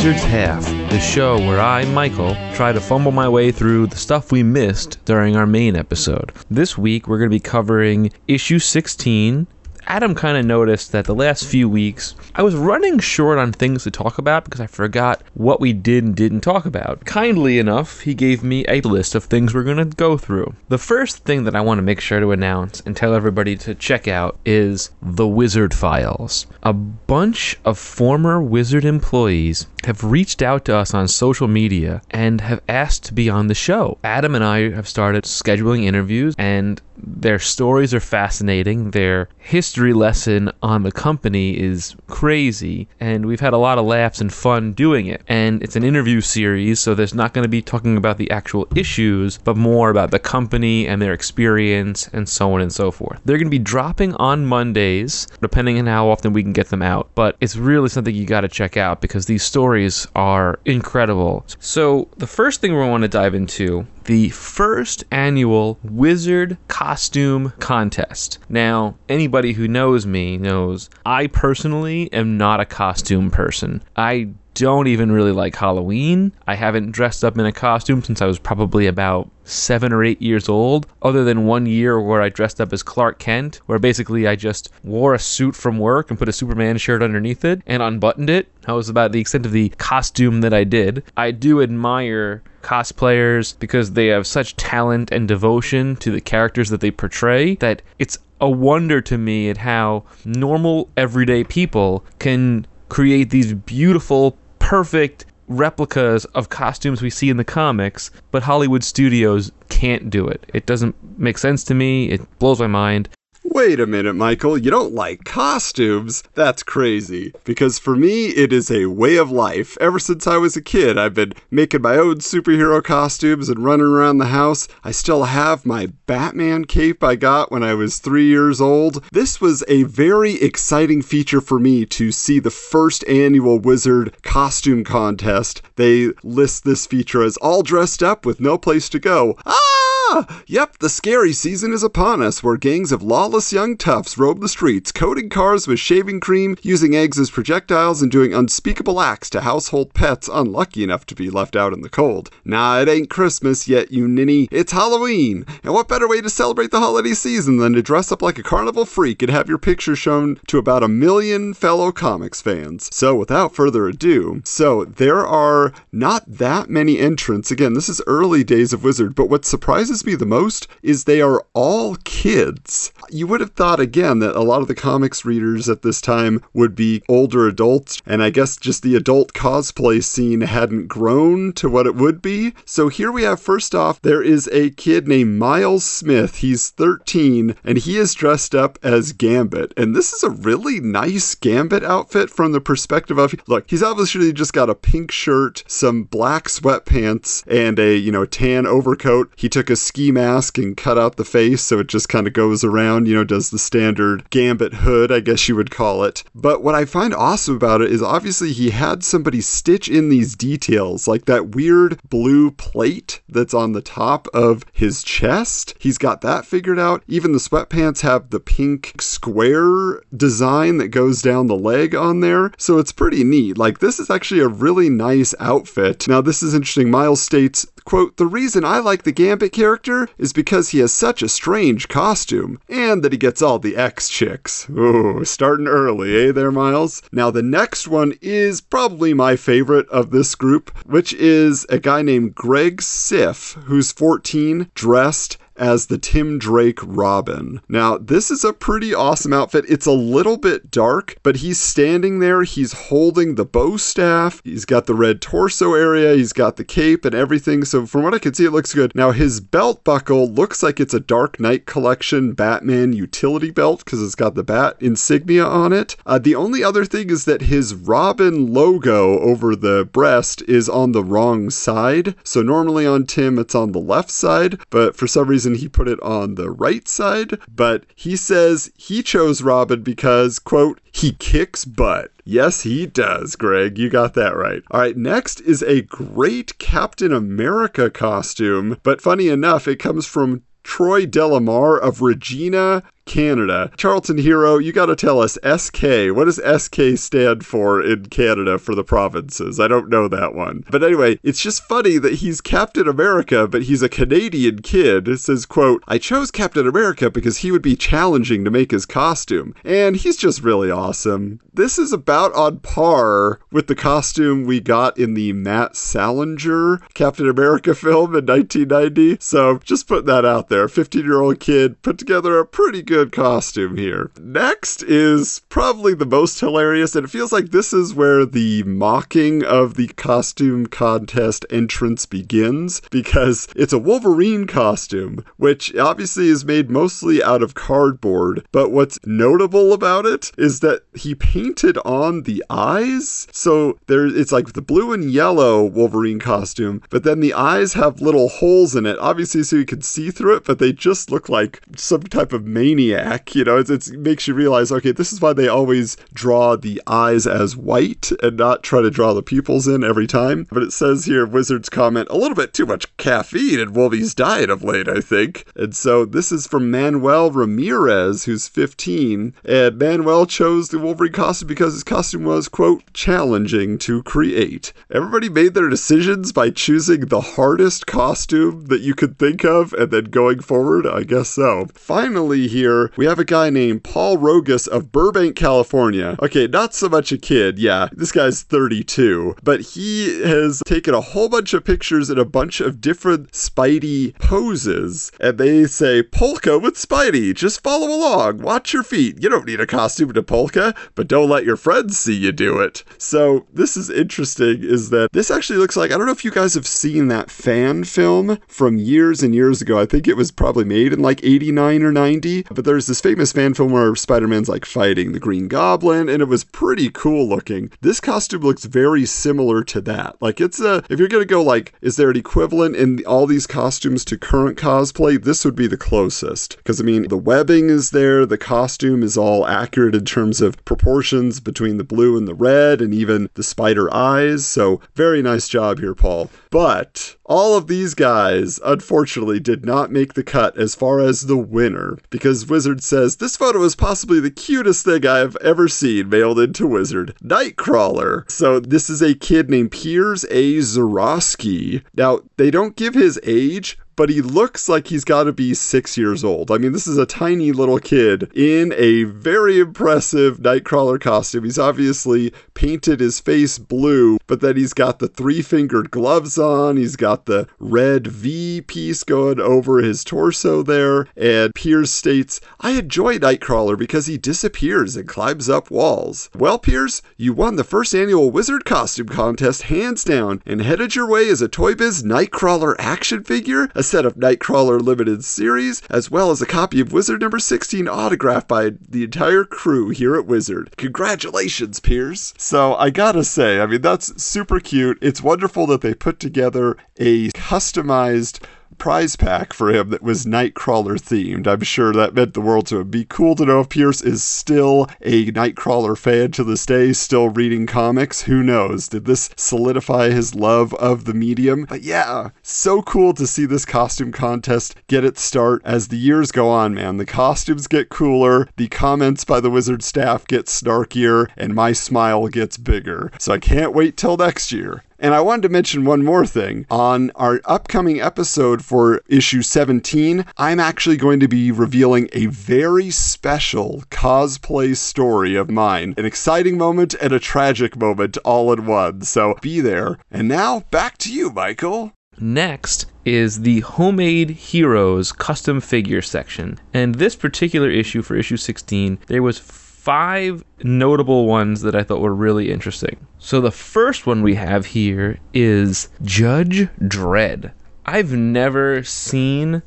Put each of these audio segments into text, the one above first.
Wizard's Half, the show where I, Michael, try to fumble my way through the stuff we missed during our main episode. This week, we're going to be covering issue 16. Adam kind of noticed that the last few weeks I was running short on things to talk about because I forgot what we did and didn't talk about. Kindly enough, he gave me a list of things we're going to go through. The first thing that I want to make sure to announce and tell everybody to check out is the Wizard Files. A bunch of former Wizard employees have reached out to us on social media and have asked to be on the show. Adam and I have started scheduling interviews and their stories are fascinating. Their history lesson on the company is crazy, and we've had a lot of laughs and fun doing it. And it's an interview series, so there's not going to be talking about the actual issues, but more about the company and their experience and so on and so forth. They're going to be dropping on Mondays, depending on how often we can get them out, but it's really something you got to check out because these stories are incredible. So, the first thing we want to dive into the first annual Wizard Costume Contest. Now, anybody who knows me knows I personally am not a costume person. I don't even really like Halloween. I haven't dressed up in a costume since I was probably about seven or eight years old, other than one year where I dressed up as Clark Kent, where basically I just wore a suit from work and put a Superman shirt underneath it and unbuttoned it. That was about the extent of the costume that I did. I do admire cosplayers because they have such talent and devotion to the characters that they portray that it's a wonder to me at how normal everyday people can create these beautiful perfect replicas of costumes we see in the comics but Hollywood studios can't do it. It doesn't make sense to me. It blows my mind Wait a minute, Michael. You don't like costumes? That's crazy. Because for me, it is a way of life. Ever since I was a kid, I've been making my own superhero costumes and running around the house. I still have my Batman cape I got when I was three years old. This was a very exciting feature for me to see the first annual Wizard costume contest. They list this feature as all dressed up with no place to go. Ah! Ah, yep, the scary season is upon us, where gangs of lawless young toughs roam the streets, coating cars with shaving cream, using eggs as projectiles, and doing unspeakable acts to household pets unlucky enough to be left out in the cold. Nah, it ain't Christmas yet, you ninny. It's Halloween! And what better way to celebrate the holiday season than to dress up like a carnival freak and have your picture shown to about a million fellow comics fans? So, without further ado, so there are not that many entrants. Again, this is early days of Wizard, but what surprises me the most is they are all kids. You would have thought again that a lot of the comics readers at this time would be older adults, and I guess just the adult cosplay scene hadn't grown to what it would be. So here we have first off, there is a kid named Miles Smith. He's 13, and he is dressed up as Gambit. And this is a really nice Gambit outfit from the perspective of look, he's obviously just got a pink shirt, some black sweatpants, and a, you know, tan overcoat. He took a ski mask and cut out the face so it just kind of goes around, you know, does the standard gambit hood, I guess you would call it. But what I find awesome about it is obviously he had somebody stitch in these details, like that weird blue plate that's on the top of his chest. He's got that figured out. Even the sweatpants have the pink square design that goes down the leg on there. So it's pretty neat. Like, this is actually a really nice outfit. Now, this is interesting. Miles states, the reason I like the Gambit character is because he has such a strange costume, and that he gets all the X chicks. Ooh, starting early, eh there, Miles? Now, the next one is probably my favorite of this group, which is a guy named Greg Siff, who's 14, dressed as the Tim Drake Robin. Now, this is a pretty awesome outfit. It's a little bit dark, but he's standing there. He's holding the bow staff. He's got the red torso area. He's got the cape and everything. So, from what I can see, it looks good. Now, his belt buckle looks like it's a Dark Knight Collection Batman utility belt because it's got the bat insignia on it. Uh, the only other thing is that his Robin logo over the breast is on the wrong side. So, normally on Tim, it's on the left side, but for some reason, he put it on the right side. But he says he chose Robin because, quote, he kicks butt. Yes, he does, Greg. You got that right. All right, next is a great Captain America costume, but funny enough, it comes from Troy Delamar of Regina, Canada. Charlton Hero, you got to tell us SK. What does SK stand for in Canada for the provinces? I don't know that one. But anyway, it's just funny that he's Captain America, but he's a Canadian kid. It says, quote, I chose Captain America because he would be challenging to make his costume. And he's just really awesome. This is about on par with the costume we got in the Matt Salinger Captain America film in 1990. So just put that out there. 15 year old kid put together a pretty good costume here. Next is probably the most hilarious, and it feels like this is where the mocking of the costume contest entrance begins because it's a Wolverine costume, which obviously is made mostly out of cardboard. But what's notable about it is that he painted on the eyes. So there it's like the blue and yellow Wolverine costume, but then the eyes have little holes in it, obviously so you can see through it, but they just look like some type of maniac maniac. You know, it's, it's, it makes you realize, okay, this is why they always draw the eyes as white and not try to draw the pupils in every time. But it says here, Wizards comment, a little bit too much caffeine in Wolvie's diet of late, I think. And so this is from Manuel Ramirez, who's 15. And Manuel chose the Wolverine costume because his costume was, quote, challenging to create. Everybody made their decisions by choosing the hardest costume that you could think of and then going forward? I guess so. Finally, here, we have a guy named Paul Rogus of Burbank, California. Okay, not so much a kid, yeah, this guy's 32, but he has taken a whole bunch of pictures in a bunch of different Spidey poses, and they say, Polka with Spidey, just follow along, watch your feet. You don't need a costume to polka, but don't let your friends see you do it. So, this is interesting, is that this actually looks like, I don't know if you guys have seen that fan film from years and years ago. I think it was probably made in like 89 or 90, but there's this famous fan film where Spider Man's like fighting the Green Goblin, and it was pretty cool looking. This costume looks very similar to that. Like, it's a, if you're gonna go like, is there an equivalent in all these costumes to current cosplay? This would be the closest. Because, I mean, the webbing is there, the costume is all accurate in terms of proportions between the blue and the red, and even the spider eyes. So, very nice job here, Paul. But all of these guys, unfortunately, did not make the cut as far as the winner because Wizard says, This photo is possibly the cutest thing I have ever seen mailed into Wizard. Nightcrawler. So this is a kid named Piers A. Zarowski. Now, they don't give his age, but he looks like he's got to be six years old. I mean, this is a tiny little kid in a very impressive Nightcrawler costume. He's obviously painted his face blue, but then he's got the three fingered gloves on. He's got the red V piece going over his torso there. And Piers states, I enjoy Nightcrawler because he disappears and climbs up walls. Well, Piers, you won the first annual Wizard Costume Contest hands down and headed your way as a Toy Biz Nightcrawler action figure, a set of Nightcrawler limited series, as well as a copy of Wizard number 16 autographed by the entire crew here at Wizard. Congratulations, Piers. So I gotta say, I mean, that's super cute. It's wonderful that they put together a customized prize pack for him that was Nightcrawler themed. I'm sure that meant the world to him. Be cool to know if Piers is still a Nightcrawler fan to this day, still reading comics. Who knows? Did this solidify his love of the medium? But yeah, so cool to see this costume contest get its start as the years go on, man. The costumes get cooler, the comments by the Wizard staff get snarkier, and my smile gets bigger. So I can't wait till next year. And I wanted to mention one more thing. On our upcoming episode for issue 17, I'm actually going to be revealing a very special cosplay story of mine. An exciting moment and a tragic moment all in one. So be there. And now back to you, Michael. Next is the Homemade Heroes custom figure section. And this particular issue for issue 16, there was five notable ones that I thought were really interesting. So the first one we have here is Judge Dredd. I've never seen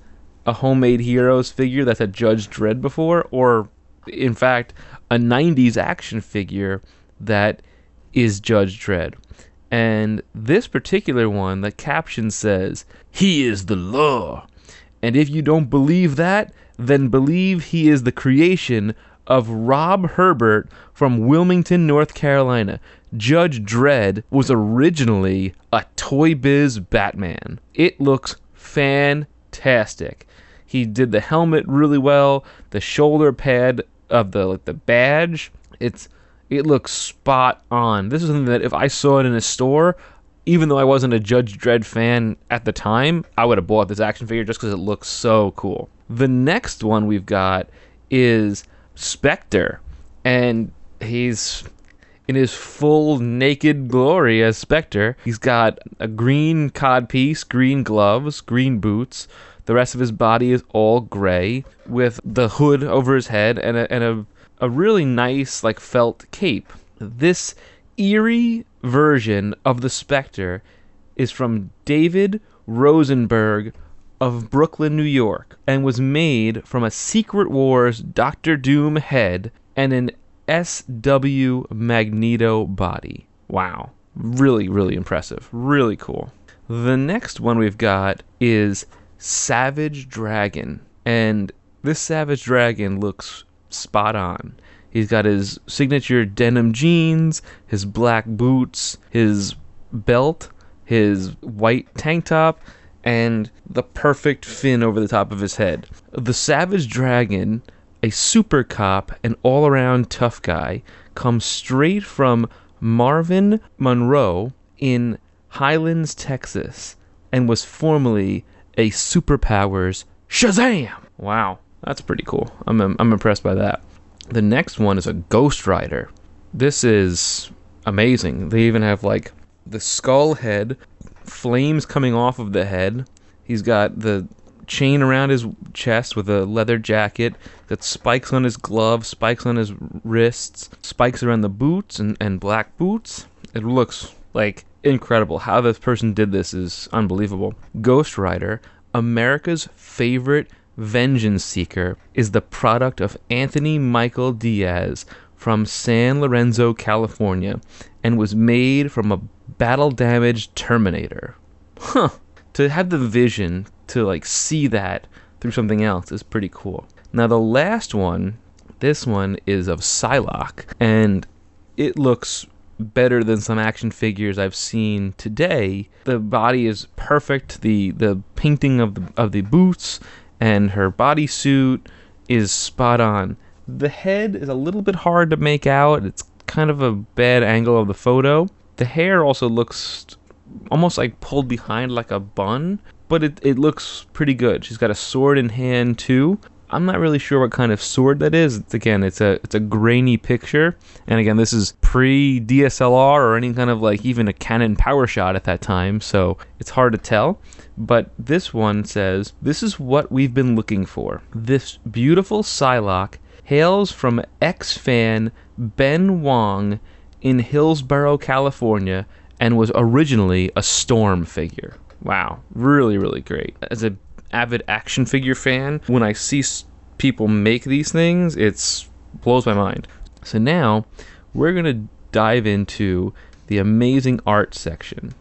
a Homemade Heroes figure that's a Judge Dredd before, or in fact, a 90s action figure that is Judge Dredd. And this particular one, the caption says, He is the law. And if you don't believe that, then believe he is the creation of Rob Herbert from Wilmington, North Carolina. Judge Dredd was originally a Toy Biz Batman. It looks fantastic. He did the helmet really well, the shoulder pad of the like the badge. It's it looks spot on. This is something that if I saw it in a store, even though I wasn't a Judge Dredd fan at the time, I would have bought this action figure just because it looks so cool. The next one we've got is Spectre, and he's in his full naked glory as Spectre. He's got a green codpiece, green gloves, green boots. The rest of his body is all gray with the hood over his head and a, and a a really nice like felt cape. This eerie version of the Spectre is from David Rosenberg of Brooklyn, New York, and was made from a Secret Wars Doctor Doom head and an SW Magneto body. Wow. Really, really impressive. Really cool. The next one we've got is Savage Dragon. And this Savage Dragon looks spot on. He's got his signature denim jeans, his black boots, his belt, his white tank top, and the perfect fin over the top of his head. The Savage Dragon, a super cop, an all around tough guy, comes straight from Marvin Monroe in Highlands, Texas, and was formerly a superpowers Shazam! Wow. That's pretty cool. I'm I'm impressed by that. The next one is a Ghost Rider. This is amazing. They even have like the skull head, flames coming off of the head. He's got the chain around his chest with a leather jacket, got spikes on his gloves, spikes on his wrists, spikes around the boots and, and black boots. It looks like incredible. How this person did this is unbelievable. Ghost Rider, America's favorite Vengeance Seeker is the product of Anthony Michael Diaz from San Lorenzo, California, and was made from a battle damage Terminator. Huh. To have the vision to like see that through something else is pretty cool. Now the last one, this one is of Psylocke, and it looks better than some action figures I've seen today. The body is perfect. The the painting of the of the boots and her bodysuit is spot on. The head is a little bit hard to make out. It's kind of a bad angle of the photo. The hair also looks almost like pulled behind like a bun, but it, it looks pretty good. She's got a sword in hand too. I'm not really sure what kind of sword that is. Again, it's a it's a grainy picture, and again, this is pre DSLR or any kind of like even a Canon PowerShot at that time, so it's hard to tell. But this one says, This is what we've been looking for. This beautiful Psylocke hails from ex fan Ben Wong in Hillsborough, California, and was originally a Storm figure. Wow, really, really great. As an avid action figure fan, when I see people make these things, it blows my mind. So now we're gonna dive into the amazing art section.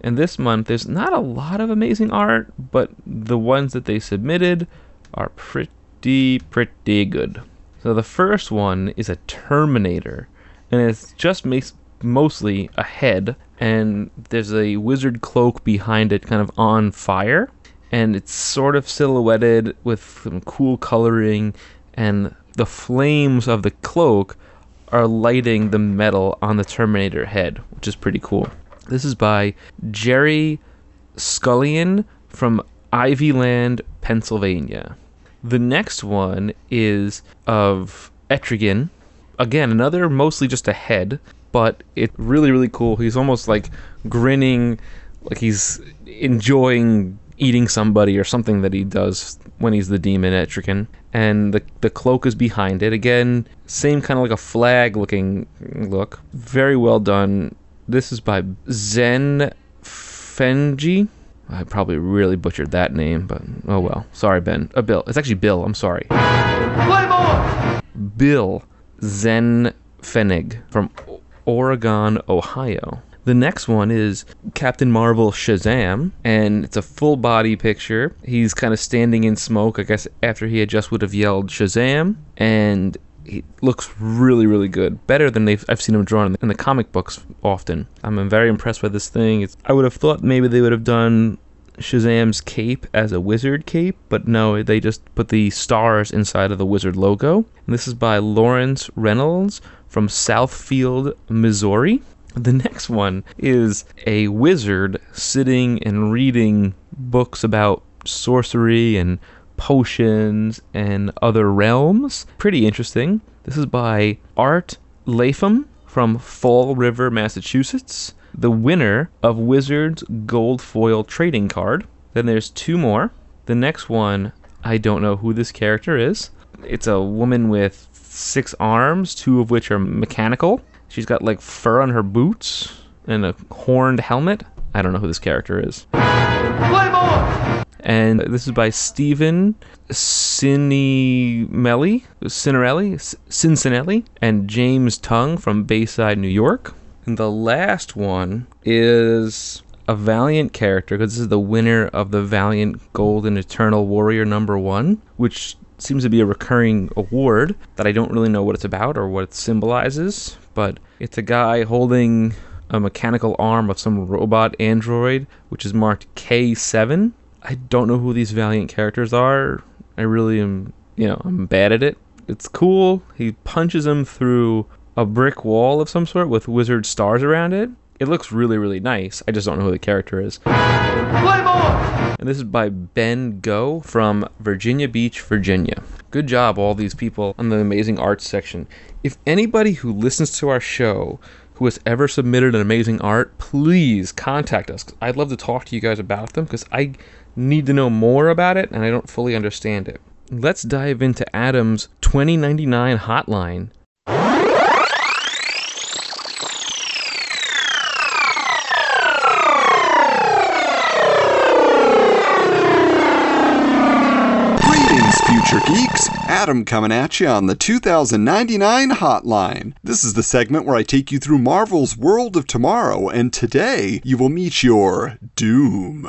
And this month, there's not a lot of amazing art, but the ones that they submitted are pretty, pretty good. So the first one is a Terminator, and it's just mas- mostly a head, and there's a wizard cloak behind it, kind of on fire, and it's sort of silhouetted with some cool coloring, and the flames of the cloak are lighting the metal on the Terminator head, which is pretty cool. This is by Jerry Scullion from Ivyland, Pennsylvania. The next one is of Etrigan. Again, another mostly just a head, but it's really, really cool. He's almost like grinning, like he's enjoying eating somebody or something that he does when he's the demon Etrigan. And the the cloak is behind it. Again, same kind of like a flag looking look. Very well done. This is by Zen Fenji. I probably really butchered that name, but oh well. Sorry, Ben. Uh, Bill. It's actually Bill. I'm sorry. Bill Zen Fenig from Oregon, Ohio. The next one is Captain Marvel Shazam, and it's a full body picture. He's kind of standing in smoke, I guess, after he had just would have yelled Shazam, and he looks really, really good. Better than they've, I've seen him drawn in the, in the comic books often. I'm very impressed by this thing. It's, I would have thought maybe they would have done Shazam's cape as a wizard cape, but no, they just put the stars inside of the wizard logo. And this is by Lawrence Reynolds from Southfield, Missouri. The next one is a wizard sitting and reading books about sorcery and potions and other realms. Pretty interesting. This is by Art Latham from Fall River, Massachusetts. The winner of Wizards Gold Foil Trading Card. Then there's two more. The next one, I don't know who this character is. It's a woman with six arms, two of which are mechanical. She's got like fur on her boots and a horned helmet. I don't know who this character is. And this is by Stephen Cinemelli, Cinerelli, Cincinnati, and James Tung from Bayside, New York. And the last one is a Valiant character because this is the winner of the Valiant Golden Eternal Warrior number one, which seems to be a recurring award that I don't really know what it's about or what it symbolizes, but it's a guy holding a mechanical arm of some robot android, which is marked K7. I don't know who these Valiant characters are. I really am, you know, I'm bad at it. It's cool. He punches him through a brick wall of some sort with wizard stars around it. It looks really, really nice. I just don't know who the character is. And this is by Ben Go from Virginia Beach, Virginia. Good job, all these people on the amazing arts section. If anybody who listens to our show who has ever submitted an amazing art, please contact us. I'd love to talk to you guys about them because I need to know more about it and I don't fully understand it. Let's dive into Adam's 2099 hotline. Adam coming at you on the 2099 hotline. This is the segment where I take you through Marvel's World of Tomorrow, and today you will meet your doom.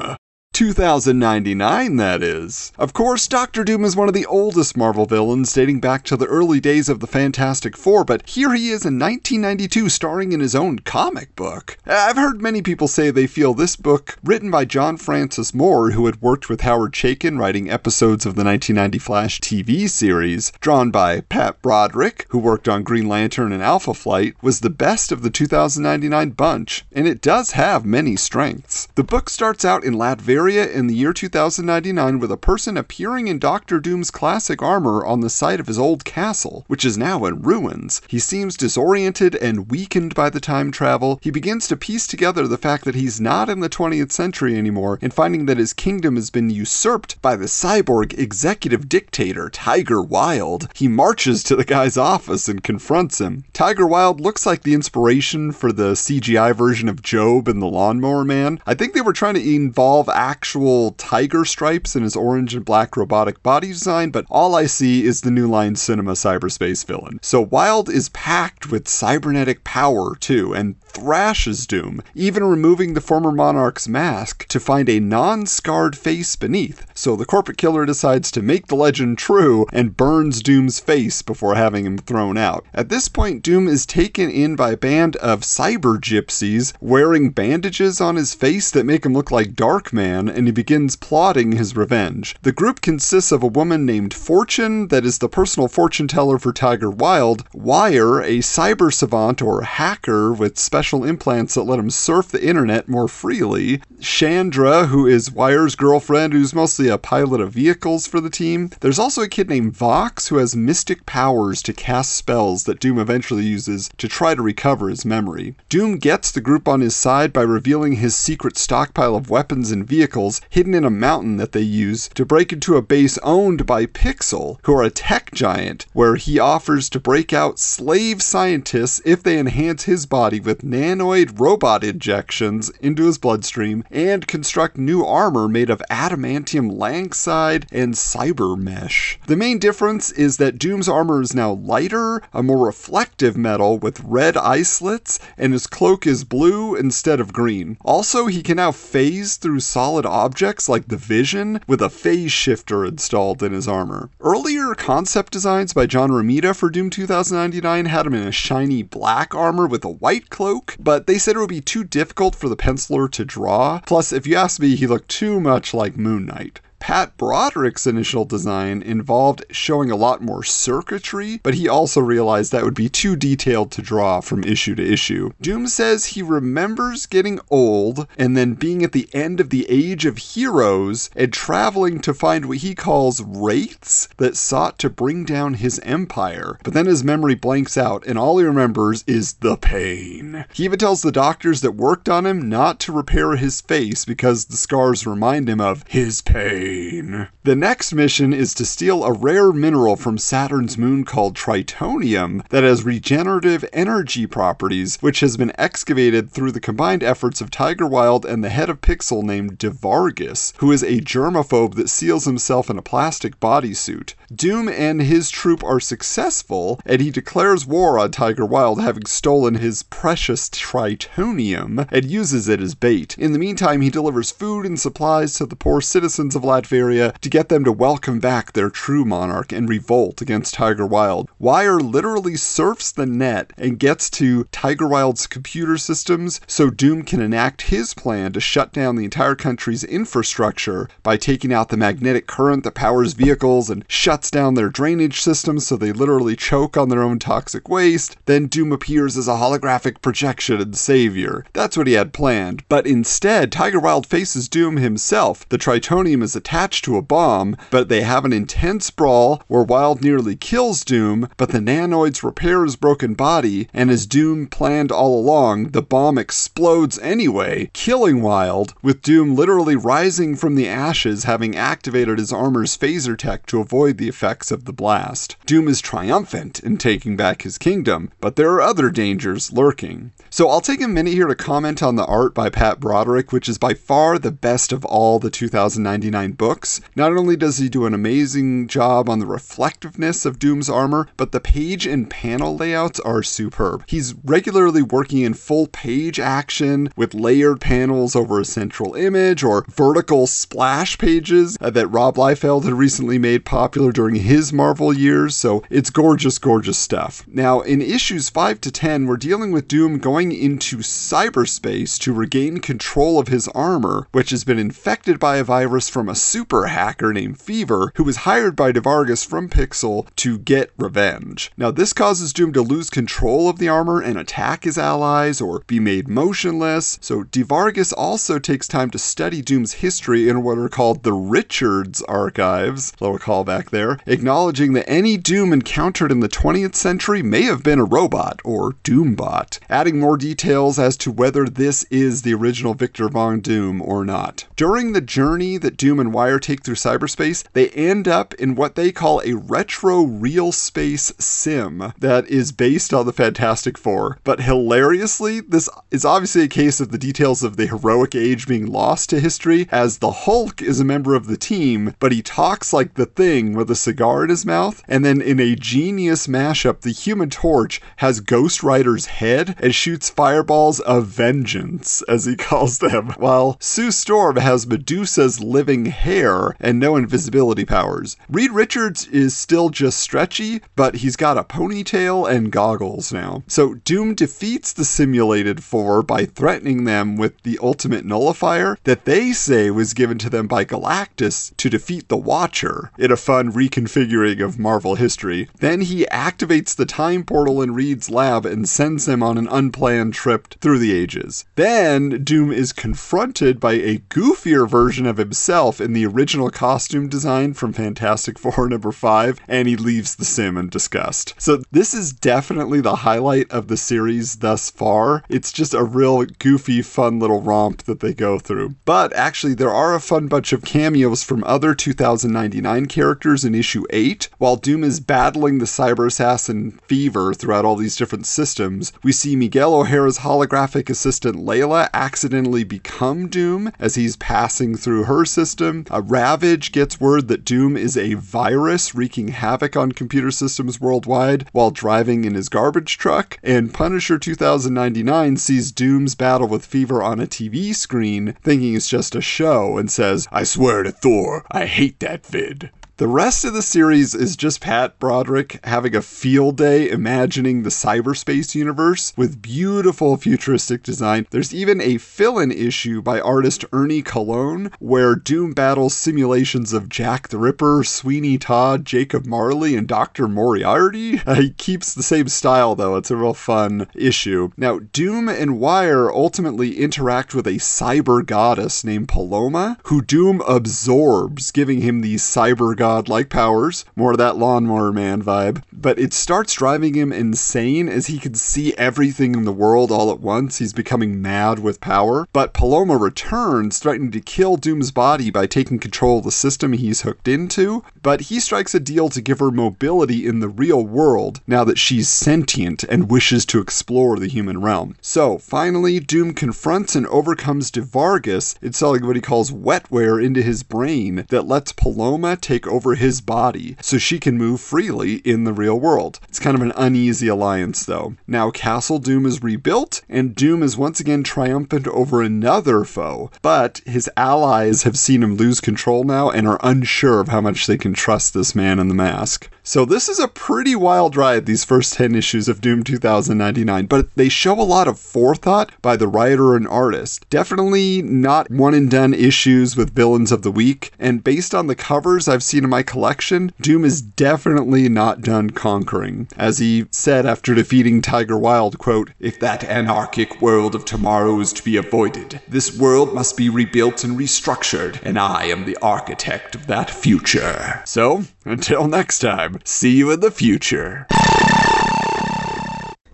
2099, that is. Of course, Doctor Doom is one of the oldest Marvel villains, dating back to the early days of the Fantastic Four, but here he is in 1992, starring in his own comic book. I've heard many people say they feel this book, written by John Francis Moore, who had worked with Howard Chaykin writing episodes of the 1990 Flash TV series, drawn by Pat Broderick, who worked on Green Lantern and Alpha Flight, was the best of the 2099 bunch, and it does have many strengths. The book starts out in Latveria in the year 2099 with a person appearing in Doctor Doom's classic armor on the site of his old castle, which is now in ruins. He seems disoriented and weakened by the time travel. He begins to piece together the fact that he's not in the 20th century anymore and finding that his kingdom has been usurped by the cyborg executive dictator Tiger Wylde. He marches to the guy's office and confronts him. Tiger Wylde looks like the inspiration for the CGI version of Jobe and the Lawnmower Man. I think they were trying to involve actual tiger stripes in his orange and black robotic body design, but all I see is the New Line Cinema cyberspace villain. So Wylde is packed with cybernetic power too, and thrashes Doom, even removing the former monarch's mask to find a non scarred face beneath. So the corporate killer decides to make the legend true and burns Doom's face before having him thrown out. At this point, Doom is taken in by a band of cyber gypsies wearing bandages on his face that make him look like Darkman and he begins plotting his revenge. The group consists of a woman named Fortune, that is the personal fortune teller for Tiger Wylde, Wire, a cyber savant or hacker with special implants that let him surf the internet more freely, Chandra, who is Wire's girlfriend, who's mostly a pilot of vehicles for the team. There's also a kid named Vox who has mystic powers to cast spells that Doom eventually uses to try to recover his memory. Doom gets the group on his side by revealing his secret stockpile of weapons and vehicles hidden in a mountain that they use to break into a base owned by Pixel, who are a tech giant, where he offers to break out slave scientists if they enhance his body with nanoid robot injections into his bloodstream and construct new armor made of adamantium langside and cyber mesh. The main difference is that Doom's armor is now lighter, a more reflective metal with red eye slits, and his cloak is blue instead of green. Also, he can now phase through solid objects like the Vision with a phase shifter installed in his armor. Earlier concept designs by John Romita for Doom 2099 had him in a shiny black armor with a white cloak, but they said it would be too difficult for the penciler to draw. Plus, if you ask me, he looked too much like Moon Knight. Pat Broderick's initial design involved showing a lot more circuitry, but he also realized that would be too detailed to draw from issue to issue. Doom says he remembers getting old and then being at the end of the age of heroes and traveling to find what he calls wraiths that sought to bring down his empire. But then his memory blanks out and all he remembers is the pain. He even tells the doctors that worked on him not to repair his face because the scars remind him of his pain. The next mission is to steal a rare mineral from Saturn's moon called Tritonium that has regenerative energy properties, which has been excavated through the combined efforts of Tiger Wylde and the head of Pixel named DeVargas, who is a germaphobe that seals himself in a plastic bodysuit. Doom and his troop are successful, and he declares war on Tiger Wylde, having stolen his precious Tritonium, and uses it as bait. In the meantime, he delivers food and supplies to the poor citizens of Latveria to get them to welcome back their true monarch and revolt against Tiger Wylde. Wire literally surfs the net and gets to Tiger Wylde's computer systems so Doom can enact his plan to shut down the entire country's infrastructure by taking out the magnetic current that powers vehicles and shuts down their drainage systems so they literally choke on their own toxic waste. Then Doom appears as a holographic projection and savior. That's what he had planned. But instead, Tiger Wylde faces Doom himself. The Tritonium is attached to a bomb, but they have an intense brawl where Wylde nearly kills Doom, but the nanoids repair his broken body, and as Doom planned all along, the bomb explodes anyway, killing Wylde, with Doom literally rising from the ashes, having activated his armor's phaser tech to avoid the effects of the blast. Doom is triumphant in taking back his kingdom, but there are other dangers lurking. So I'll take a minute here to comment on the art by Pat Broderick, which is by far the best of all the 2099 books. Not only does he do an amazing job on the reflectiveness of Doom's armor, but the page and panel layouts are superb. He's regularly working in full page action with layered panels over a central image or vertical splash pages uh, that Rob Liefeld had recently made popular during his Marvel years, so it's gorgeous, gorgeous stuff. Now, in issues 5 to 10, we're dealing with Doom going into cyberspace to regain control of his armor, which has been infected by a virus from a super hacker named Fever, who was hired by DeVargas from Pixel to get revenge. Now, this causes Doom to lose control of the armor and attack his allies or be made motionless. So, DeVargas also takes time to study Doom's history in what are called the Richards archives, a little callback there, acknowledging that any Doom encountered in the 20th century may have been a robot or Doombot, adding more details as to whether this is the original Victor Von Doom or not. During the journey that Doom and Wire take through cyberspace, they end up in what they call a retro real space sim that is based on the Fantastic Four. But hilariously, this is obviously a case of the details of the heroic age being lost to history, as the Hulk is a member of the team, but he talks like the thing with a cigar in his mouth. And then in a genius mashup, the Human Torch has Ghost Rider's head and shoots fireballs of vengeance, as he calls them, while Sue Storm has Medusa's living hair and no invisibility powers. Reed Richards is still just stretchy, but he's got a ponytail and goggles now. So Doom defeats the simulated four by threatening them with the ultimate nullifier that they say was given to them by Galactus to defeat the Watcher in a fun reconfiguring of Marvel history. Then he activates the time portal in Reed's lab and sends them on an unplanned trip through the ages. Then Doom is confronted by a goofier version of himself in the original costume design from Fantastic Four number 5 and he leaves the sim in disgust. So this is definitely the highlight of the series thus far. It's just a real goofy fun little romp that they go through. But actually there are a fun bunch of cameos from other 2099 characters in issue 8. While Doom is battling the cyber assassin fever throughout all these different systems, we see Miguel O'Hara's holographic assistant Lyla accidentally become Doom as he's passing through her system. A Ravage gets word that Doom is a virus wreaking havoc on computer systems worldwide while driving in his garbage truck. And Punisher 2099 sees Doom's battle with Fever on a TV screen, thinking it's just a show, and says, I swear to Thor, I hate that vid. The rest of the series is just Pat Broderick having a field day imagining the cyberspace universe with beautiful futuristic design. There's even a fill in issue by artist Ernie Colón where Doom battles simulations of Jack the Ripper, Sweeney Todd, Jacob Marley, and Dr. Moriarty. Uh, he keeps the same style though, it's a real fun issue. Now, Doom and Wire ultimately interact with a cyber goddess named Paloma, who Doom absorbs, giving him these cyber god like powers, more of that lawnmower man vibe. But it starts driving him insane as he can see everything in the world all at once. He's becoming mad with power. But Paloma returns, threatening to kill Doom's body by taking control of the system he's hooked into. But he strikes a deal to give her mobility in the real world now that she's sentient and wishes to explore the human realm. So finally, Doom confronts and overcomes DeVargas, installing what he calls wetware into his brain that lets Paloma take over over his body so she can move freely in the real world. It's kind of an uneasy alliance, though. Now, Castle Doom is rebuilt, and Doom is once again triumphant over another foe, but his allies have seen him lose control now and are unsure of how much they can trust this man in the mask. So, this is a pretty wild ride, these first 10 issues of Doom 2099, but they show a lot of forethought by the writer and artist. Definitely not one and done issues with villains of the week, and based on the covers I've seen my collection, Doom is definitely not done conquering. As he said after defeating Tiger Wylde, quote, If that anarchic world of tomorrow is to be avoided, this world must be rebuilt and restructured, and I am the architect of that future. So, until next time, see you in the future.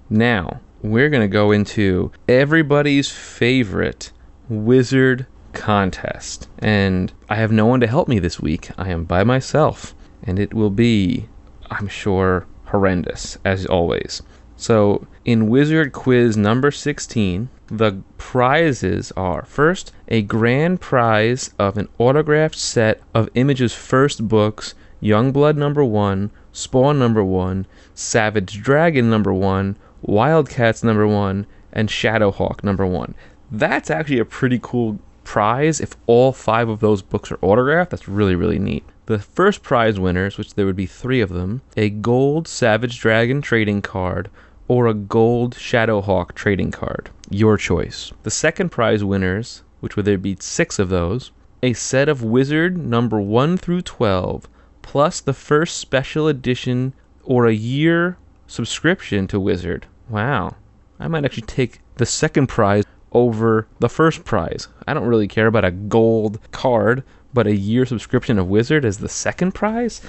Now, we're going to go into everybody's favorite wizard contest. And I have no one to help me this week. I am by myself. And it will be, I'm sure, horrendous, as always. So, in Wizard Quiz number 16, the prizes are first, a grand prize of an autographed set of Image's first books Youngblood number 1, Spawn number 1, Savage Dragon number 1, Wildcats number 1, and Shadowhawk number 1. That's actually a pretty cool prize if all five of those books are autographed. That's really, really neat. The first prize winners, which there would be three of them, a gold Savage Dragon trading card or a gold Shadowhawk trading card. Your choice. The second prize winners, which would there be six of those, a set of Wizard number 1 through 12, plus the first special edition or a year subscription to Wizard. Wow. I might actually take the second prize over the first prize. I don't really care about a gold card, but a year subscription of Wizard as the second prize?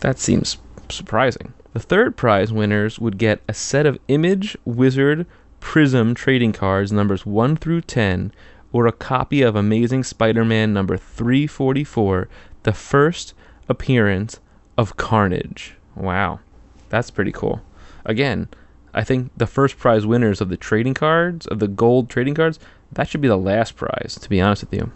That seems surprising. The third prize winners would get a set of Image, Wizard, Prism trading cards numbers 1 through 10, or a copy of Amazing Spider Man number 344, the first appearance of Carnage. Wow, that's pretty cool. Again, I think the first prize winners of the trading cards, of the gold trading cards, that should be the last prize, to be honest with you.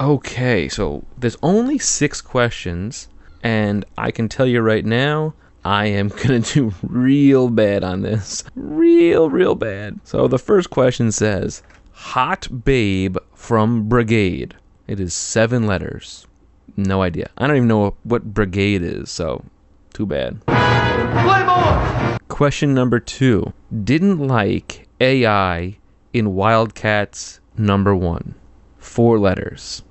Okay, so there's only six questions, and I can tell you right now, I am to do real bad on this. Real, real bad. So the first question says Hot Babe from Brigade. It is seven letters. No idea. I don't even know what brigade is, so too bad. Question number two. Didn't like AI in Wildcats number one. Four letters.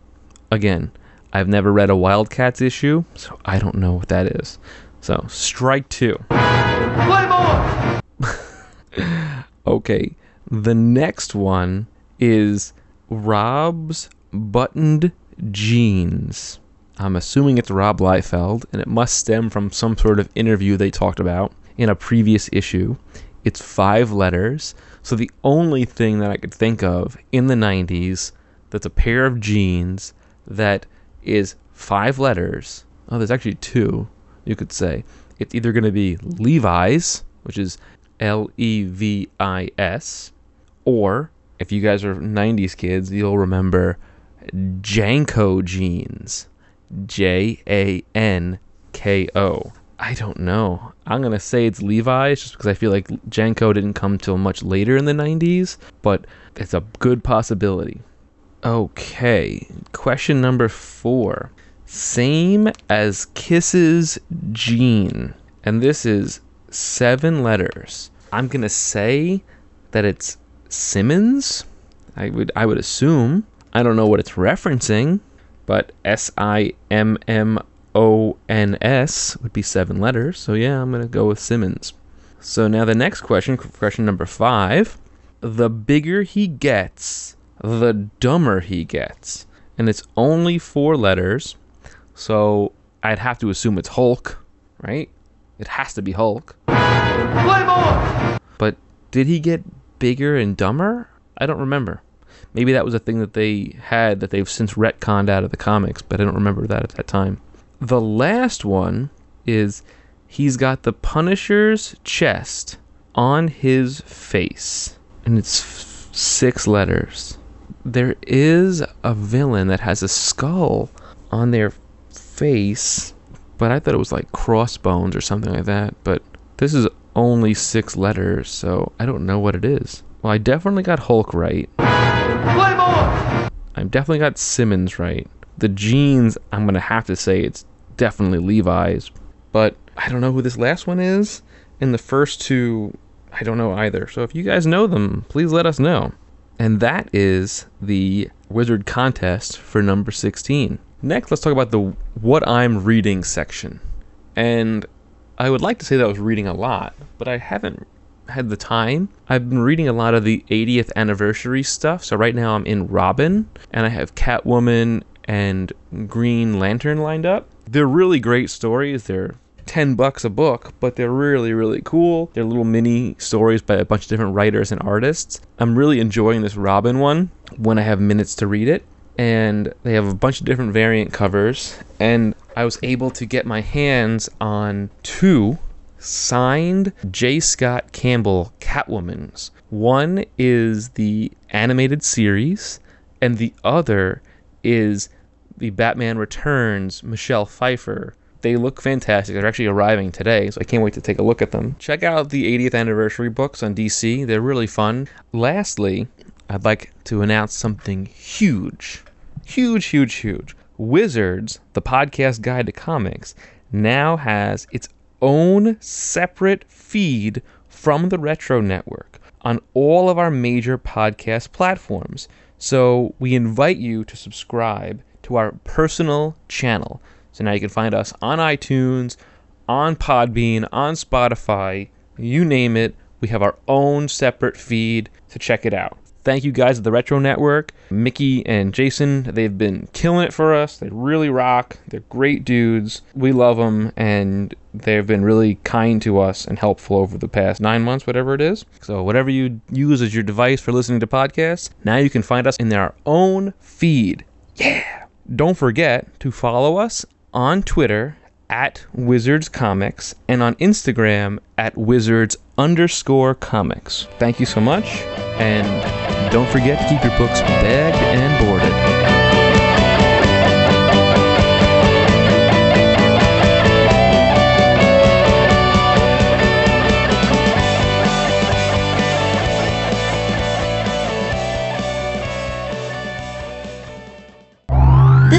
Again, I've never read a Wildcats issue, so I don't know what that is. So, strike two. okay, the next one is Rob's Buttoned Jeans. I'm assuming it's Rob Liefeld, and it must stem from some sort of interview they talked about in a previous issue. It's five letters, so the only thing that I could think of in the 90s that's a pair of jeans that is five letters. Oh, there's actually two, you could say. It's either going to be Levi's, which is L E V I S, or if you guys are 90s kids, you'll remember Janko jeans. J A N K O. I don't know. I'm gonna say it's Levi's just because I feel like Janko didn't come till much later in the 90s, but it's a good possibility. Okay, question number four. Same as KISS's Gene, and this is seven letters. I'm gonna say that it's Simmons. I would I would assume. I don't know what it's referencing, but S I M M O N S would be seven letters. So yeah, I'm gonna go with Simmons. So now the next question, question number five. The bigger he gets, the dumber he gets. And it's only four letters. So I'd have to assume it's Hulk, right? It has to be Hulk. But did he get bigger and dumber? I don't remember. Maybe that was a thing that they had that they've since retconned out of the comics, but I don't remember that at that time. The last one is he's got the Punisher's chest on his face, and it's f- six letters. There is a villain that has a skull on their face, but I thought it was like crossbones or something like that. But this is only six letters, so I don't know what it is. Well, I definitely got Hulk right. I definitely got Simmons right. The jeans, I'm gonna have to say it's definitely Levi's, but I don't know who this last one is. And the first two, I don't know either. So if you guys know them, please let us know. And that is the Wizard contest for number 16. Next, let's talk about the what I'm reading section. And I would like to say that I was reading a lot, but I haven't had the time. I've been reading a lot of the 80th anniversary stuff. So right now I'm in Robin, and I have Catwoman and Green Lantern lined up. They're really great stories. They're 10 bucks a book, but they're really, really cool. They're little mini stories by a bunch of different writers and artists. I'm really enjoying this Robin one when I have minutes to read it. And they have a bunch of different variant covers. And I was able to get my hands on two signed J. Scott Campbell Catwomans. One is the animated series, and the other is the Batman Returns Michelle Pfeiffer. They look fantastic. They're actually arriving today, so I can't wait to take a look at them. Check out the 80th anniversary books on DC, they're really fun. Lastly, I'd like to announce something huge. Huge, huge, huge. Wizards, the podcast guide to comics, now has its own separate feed from the Retro Network on all of our major podcast platforms. So we invite you to subscribe to our personal channel. So now you can find us on iTunes, on Podbean, on Spotify, you name it. We have our own separate feed to check it out. Thank you guys at the Retro Network, Mickey and Jason. They've been killing it for us. They really rock. They're great dudes. We love them, and they've been really kind to us and helpful over the past nine months, whatever it is. So, whatever you use as your device for listening to podcasts, now you can find us in our own feed. Yeah! Don't forget to follow us on Twitter at Wizards Comics and on Instagram at Wizards underscore comics. Thank you so much, and don't forget to keep your books bagged and boarded.